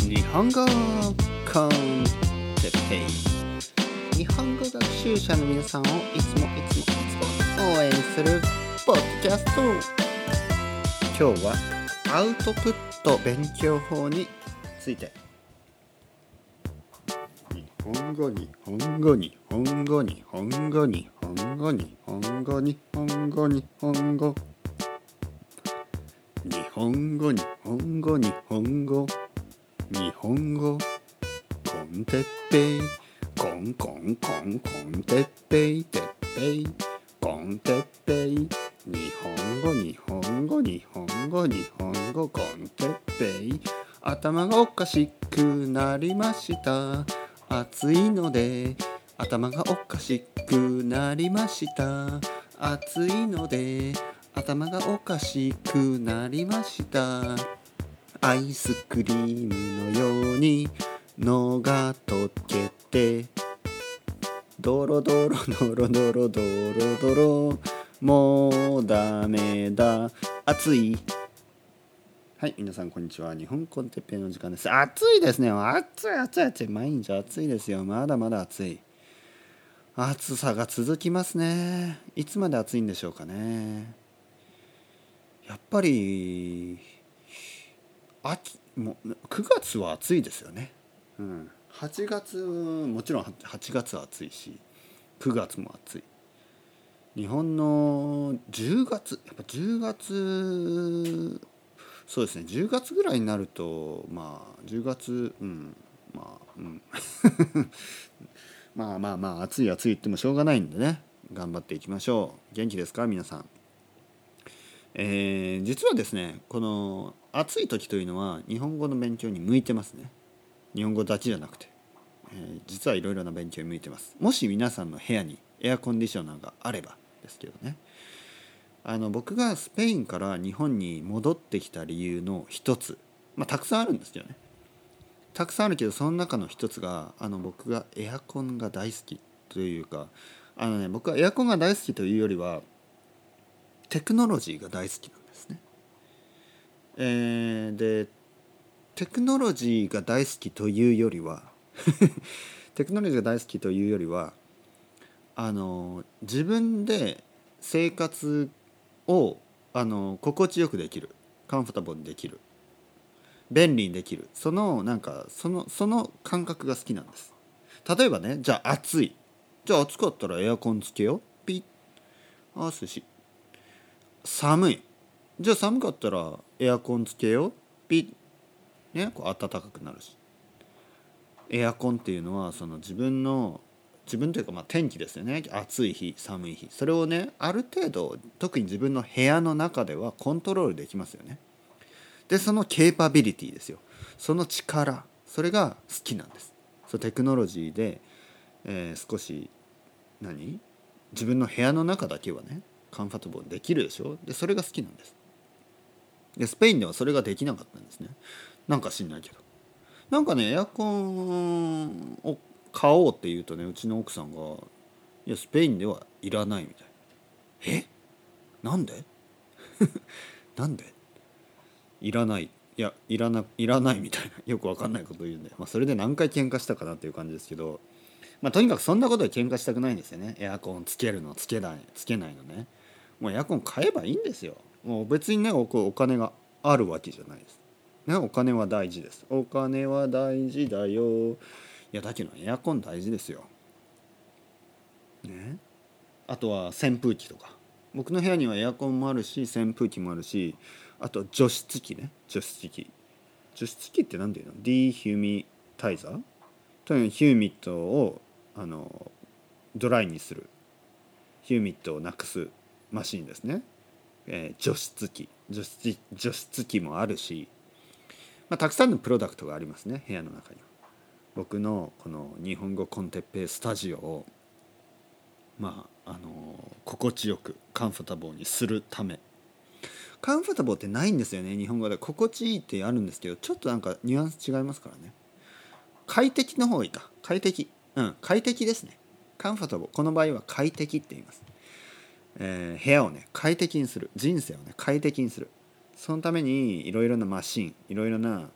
日本語コンテペイ日本語学習者の皆さんをいつもいつもいつも応援するポッドキャスト今日はアウトプット勉強法について。日本語日本語日本語日本語日本語日本語日本語日本語日本語日本語日本語。日本語コンテッペイコンコンコンコンテッペイテッペイコンテッペイ日本語日本語日本語日本語コンテッペイ。頭がおかしくなりました暑いので頭がおかしくなりました。暑いので頭がおかしくなりました。アイスクリームのようにのが溶けてドロドロドロドロドロドロもうダメだ。暑い。はい皆さんこんにちは。日本コンテッペイの時間です。暑いですね。暑い暑い暑い。毎日暑いですよ。まだまだ暑い。暑さが続きますね。いつまで暑いんでしょうかね。やっぱり秋もう9月は暑いですよね、うん、8月もちろん8月は暑いし9月も暑い。日本の10月やっぱ10月そうですね。10月ぐらいになるとまあ10月うん。まあうん。まあまあまあ暑い暑いってもしょうがないんでね。頑張っていきましょう。元気ですか？皆さん。えー、実はですねこの暑い時というのは日本語の勉強に向いてますね。日本語だけじゃなくて、えー、実はいろいろな勉強に向いてます。もし皆さんの部屋にエアコンディショナーがあればですけどね。あの僕がスペインから日本に戻ってきた理由の一つ。まあたくさんあるんですけどね。たくさんあるけどその中の一つがあの僕がエアコンが大好きというかあのね僕はエアコンが大好きというよりはテクノロジーが大好きなんです。えー、でテクノロジーが大好きというよりは テクノロジーが大好きというよりはあの自分で生活をあの心地よくできるカンファタブルにできる便利にできるそのなんかそのその感覚が好きなんです。例えばねじゃあ暑い。じゃあ暑かったらエアコンつけよう。ピッ。あ涼しい。寒い。じゃあ寒かったらエアコンつけよう。ピッ。ねこう暖かくなるし。エアコンっていうのはその自分の自分というかまあ天気ですよね。暑い日寒い日。それをねある程度特に自分の部屋の中ではコントロールできますよね。でそのケーパビリティですよ。その力。それが好きなんです。そテクノロジーで、えー、少し何？自分の部屋の中だけはねカンファタブルできるでしょ？でそれが好きなんです。でスペインではそれができなかったんですね。なんか知んないけど。なんかねエアコンを買おうって言うとねうちの奥さんが「いやスペインではいらない」みたい。な「え？なんで？なんで？いらない」いやいらないらないみたいな。よくわかんないこと言うんで、まあ、それで何回喧嘩したかなっていう感じですけど、まあ、とにかくそんなことで喧嘩したくないんですよね。エアコンつけるのつけないつけないのね。もうエアコン買えばいいんですよ。もう別にねおお金があるわけじゃないです。ねお金は大事です。お金は大事だよ。いやだけどエアコン大事ですよ。ね。あとは扇風機とか。僕の部屋にはエアコンもあるし扇風機もあるしあと除湿機ね。除湿機除湿機って何ていうの？ディーヒューミタイザー？とにかくヒューミットをあのドライにする。ヒューミットをなくすマシンですね、えー、除湿機除湿除湿機もあるし、まあ、たくさんのプロダクトがありますね部屋の中には。僕のこの日本語コンテッペイスタジオをまああの心地よくカンファタブルにするため。カンファタブルってないんですよね日本語で。心地いいってあるんですけどちょっとなんかニュアンス違いますからね。快適の方がいいか。快適。うん快適ですね。カンファタブル。この場合は快適って言います。えー、部屋をね快適にする。人生をね快適にする。そのためにいろいろなマシンいろいろな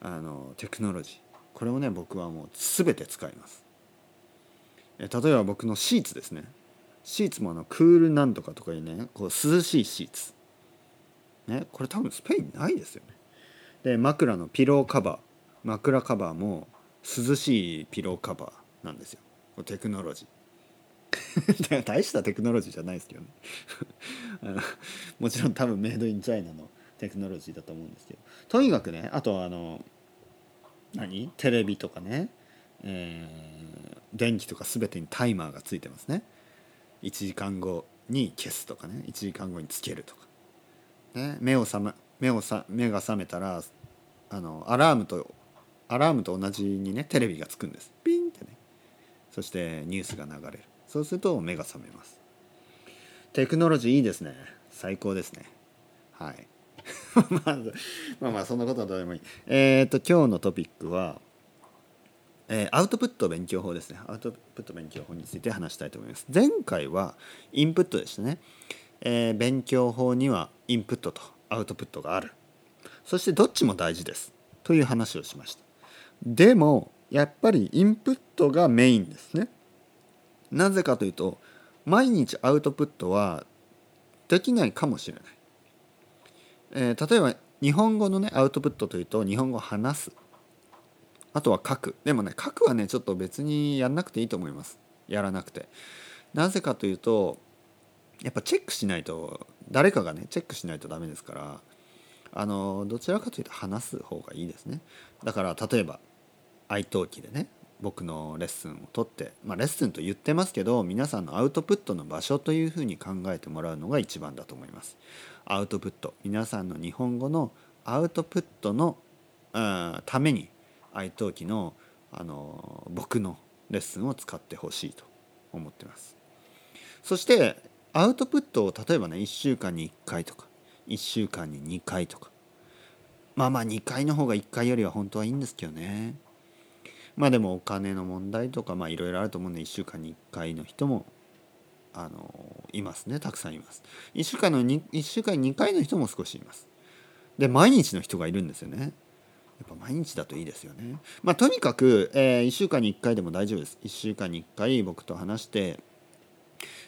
あのテクノロジーこれをね僕はもう全て使います。え例えば僕のシーツですね。シーツもあのクールなんとかとかいうねこう涼しいシーツ。ねこれ多分スペインないですよね。で枕のピローカバー。枕カバーも涼しいピローカバーなんですよ。テクノロジー。大したテクノロジーじゃないですけどね。もちろん多分メイドインチャイナのテクノロジーだと思うんですけど。とにかくねあとはあの何？テレビとかね、えー、電気とか全てにタイマーがついてますね。1時間後に消すとかね。1時間後につけるとか、ね、目を覚、ま、目をさ目が覚めたらあのアラームとアラームと同じにねテレビがつくんです。ピンってね。そしてニュースが流れる。そうすると目が覚めます。テクノロジーいいですね。最高ですね。はい。まあまあそんなことはどうでもいい。えっ、ー、と今日のトピックは、えー、アウトプット勉強法ですね。アウトプット勉強法について話したいと思います。前回はインプットでしたね、えー、勉強法にはインプットとアウトプットがある。そしてどっちも大事です。という話をしました。でもやっぱりインプットがメインですね。なぜかというと毎日アウトプットはできないかもしれない。えー、例えば日本語のねアウトプットというと日本語話す。あとは書く。でもね書くはねちょっと別にやんなくていいと思います。やらなくて。なぜかというとやっぱチェックしないと誰かがねチェックしないとダメですからあのどちらかというと話す方がいいですね。だから例えば愛登記でね僕のレッスンを取って、まあ、レッスンと言ってますけど皆さんのアウトプットの場所というふうに考えてもらうのが一番だと思います。アウトプット皆さんの日本語のアウトプットのために愛登記のあの僕のレッスンを使ってほしいと思ってます。そしてアウトプットを例えばね1週間に1回とか1週間に2回とかまあまあ2回の方が1回よりは本当はいいんですけどね。まあでもお金の問題とかまあいろいろあると思うんで1週間に1回の人もあのいますね。たくさんいます。1週間の1週間に2回の人も少しいます。で毎日の人がいるんですよね。やっぱ毎日だといいですよね。まあとにかく、えー、1週間に1回でも大丈夫です。1週間に1回僕と話して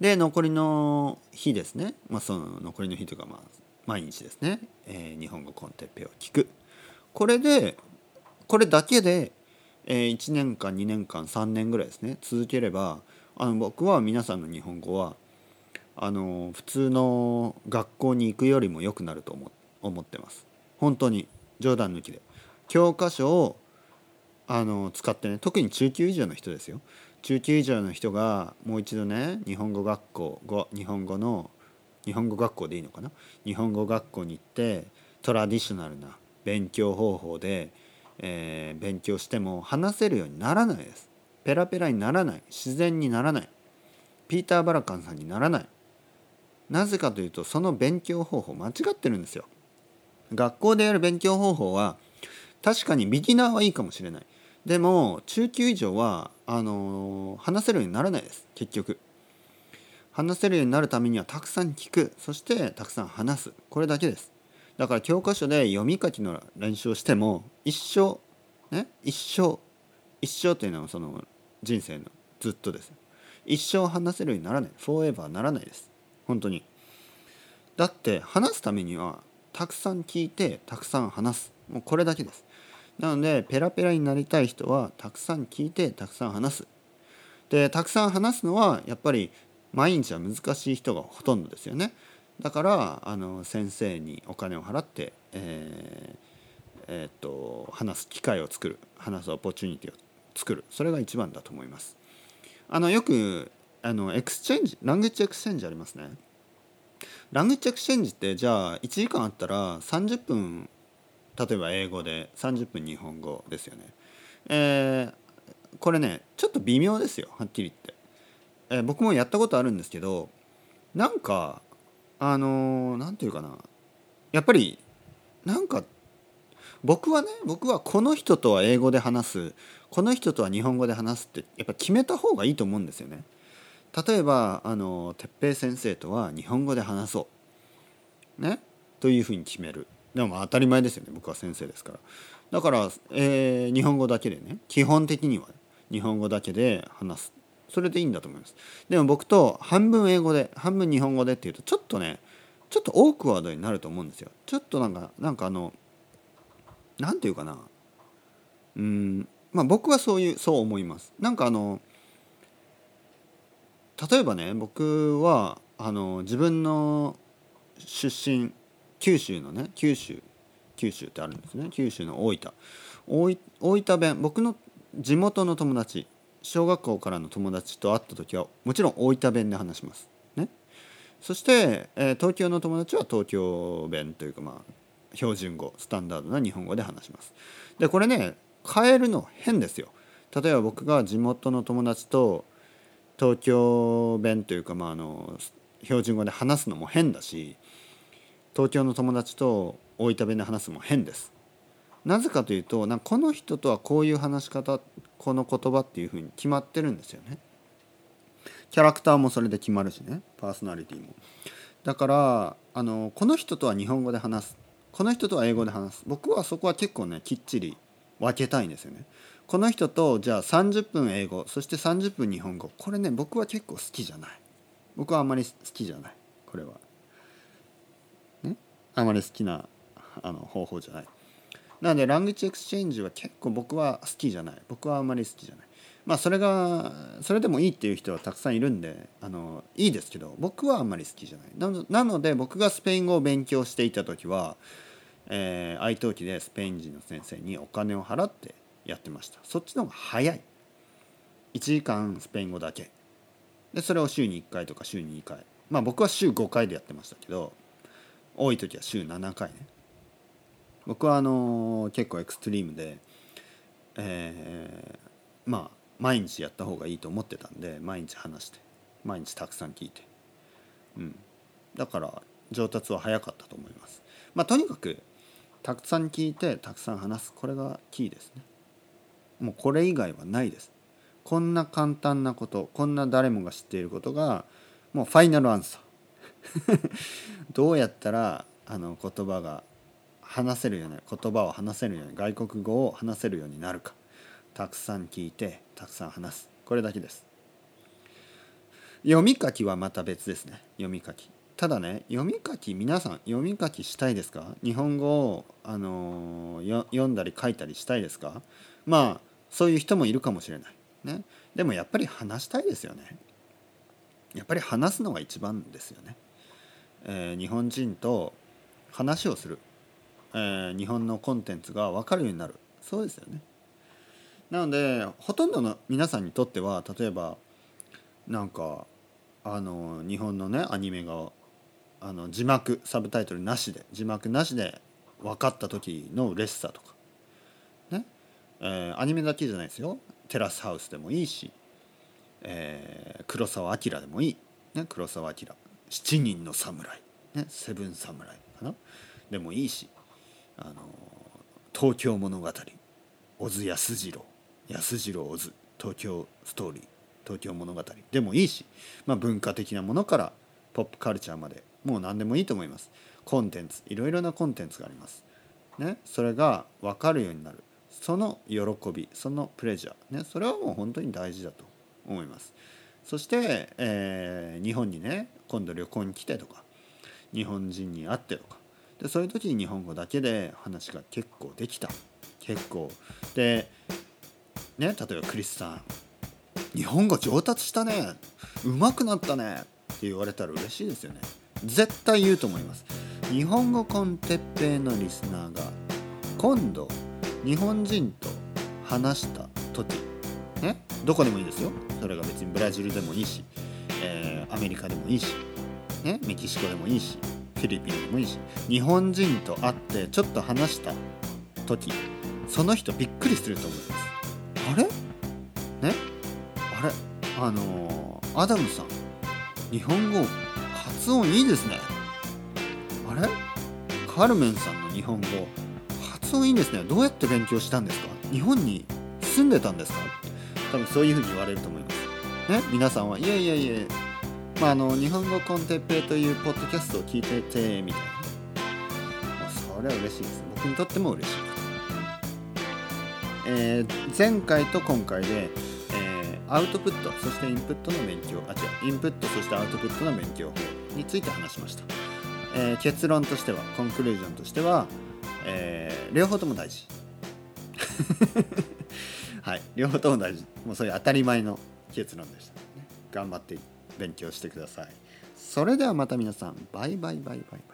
で残りの日ですね。まあその残りの日というかまあ毎日ですね、えー、日本語コンテッペを聞く。これでこれだけでえー、1年間2年間3年ぐらいですね。続ければあの僕は皆さんの日本語はあの普通の学校に行くよりも良くなると思思ってます。本当に冗談抜きで。教科書をあの使ってね特に中級以上の人ですよ。中級以上の人がもう一度ね日本語学校日本語の日本語学校でいいのかな？日本語学校に行ってトラディショナルな勉強方法でえー、勉強しても話せるようにならないです。ペラペラにならない。自然にならない。ピーター・バラカンさんにならない。なぜかというとその勉強方法間違ってるんですよ。学校でやる勉強方法は確かにビギナーはいいかもしれない。でも中級以上はあのー、話せるようにならないです。結局。話せるようになるためにはたくさん聞く。そしてたくさん話す。これだけです。だから教科書で読み書きの練習をしても一生ね一生一生というのはその人生のずっとです。一生話せるようにならない。フォーエバーならないです。本当に。だって話すためにはたくさん聞いてたくさん話す。もうこれだけです。なのでペラペラになりたい人はたくさん聞いてたくさん話す。でたくさん話すのはやっぱり毎日は難しい人がほとんどですよね。だからあの先生にお金を払って、えーえー、っと話す機会を作る話すオポチュニティを作るそれが一番だと思います。あのよくあの exchange language exchange ありますね。 language exchange ってじゃあ1時間あったら30分例えば英語で30分日本語ですよね。えー、これねちょっと微妙ですよはっきり言って。えー、僕もやったことあるんですけどなんかあの何て言うかな。やっぱりなんか僕はね僕はこの人とは英語で話すこの人とは日本語で話すってやっぱ決めた方がいいと思うんですよね。例えばあの哲平先生とは日本語で話そう。ね？というふうに決める。でも当たり前ですよね。僕は先生ですから。だから、えー、日本語だけでね。基本的には日本語だけで話す。それでいいんだと思います。でも僕と半分英語で半分日本語でっていうとちょっとねちょっとオークワードになると思うんですよ。ちょっとなんかなんかあの何て言うかな。うんまあ僕はそういうそう思います。なんかあの例えばね僕はあの自分の出身九州のね九州九州ってあるんですね。九州の大分。大分弁僕の地元の友達小学校からの友達と会った時はもちろん大分弁で話します。ね、そして、えー、東京の友達は東京弁というかまあ標準語スタンダードな日本語で話します。でこれね変えるの変ですよ。例えば僕が地元の友達と東京弁というかまああの標準語で話すのも変だし東京の友達と大分弁で話すのも変です。なぜかというとなんかこの人とはこういう話し方この言葉っていうふうに決まってるんですよね。キャラクターもそれで決まるしねパーソナリティも。だからあのこの人とは日本語で話すこの人とは英語で話す僕はそこは結構ねきっちり分けたいんですよね。この人とじゃあ30分英語そして30分日本語これね僕は結構好きじゃない僕はあんまり好きじゃないこれは。ね？あまり好きなあの方法じゃない。なのでラングチエクスチェンジは結構僕は好きじゃない。僕はあんまり好きじゃない。まあそれがそれでもいいっていう人はたくさんいるんであのいいですけど僕はあんまり好きじゃない。なので僕がスペイン語を勉強していた時は、えー、愛登記でスペイン人の先生にお金を払ってやってました。そっちの方が早い。1時間スペイン語だけ。でそれを週に1回とか週に2回。まあ僕は週5回でやってましたけど多い時は週7回ね。僕はあの結構エクストリームで、えー、まあ毎日やった方がいいと思ってたんで毎日話して毎日たくさん聞いて、うん、だから上達は早かったと思います。まあ、とにかくたくさん聞いてたくさん話すこれがキーですね。もうこれ以外はないです。こんな簡単なことこんな誰もが知っていることがもうファイナルアンサー どうやったらあの言葉が話せるように言葉を話せるように外国語を話せるようになるか。たくさん聞いてたくさん話す。これだけです。読み書きはまた別ですね。読み書き。ただね読み書き皆さん読み書きしたいですか？日本語を、あの読んだり書いたりしたいですか？まあそういう人もいるかもしれない。ね。でもやっぱり話したいですよね。やっぱり話すのが一番ですよね、えー、日本人と話をする。えー、日本のコンテンツが分かるようになる。そうですよね。なのでほとんどの皆さんにとっては例えばなんかあの日本のねアニメがあの字幕サブタイトルなしで字幕なしで分かった時の嬉しさとか。ね、えー、アニメだけじゃないですよ。テラスハウスでもいいし、えー、黒澤明でもいい、ね、黒澤明七人の侍、ね、セブン侍かな？でもいいし。あの東京物語。小津安二郎。安次郎小津。東京ストーリー。東京物語。でもいいし、まあ、文化的なものからポップカルチャーまでもう何でもいいと思います。コンテンツ。いろいろなコンテンツがあります、ね、それが分かるようになる。その喜び。そのプレジャー、ね、それはもう本当に大事だと思います。そして、えー、日本にね今度旅行に来てとか日本人に会ってとかでそういう時に日本語だけで話が結構できた。結構。でね例えばクリスさん日本語上達したね。うまくなったね。って言われたら嬉しいですよね。絶対言うと思います。日本語コンテッペイのリスナーが今度日本人と話した時ねどこでもいいですよ。それが別にブラジルでもいいし、えー、アメリカでもいいし、ね、メキシコでもいいし。フィリピンでもいいし日本人と会ってちょっと話した時その人びっくりすると思います。あれ？ね？あれ？あのー、アダムさん日本語発音いいですね。あれ？カルメンさんの日本語発音いいんですね。どうやって勉強したんですか？日本に住んでたんですか？多分そういうふうに言われると思います。ね？皆さんはいやいやいやまあ、あの日本語コンテッペイというポッドキャストを聞いててみたい。な、まあ、それは嬉しいです。僕にとっても嬉しい。こと、えー、前回と今回で、えー、アウトプットそしてインプットの勉強あ違うインプットそしてアウトプットの勉強法について話しました、えー、結論としてはコンクルージョンとしては、え両方とも大事。はい。両方とも大事。もうそういう当たり前の結論でした、頑張っていって。勉強してください。それではまた皆さんバイバイバイバイバイ。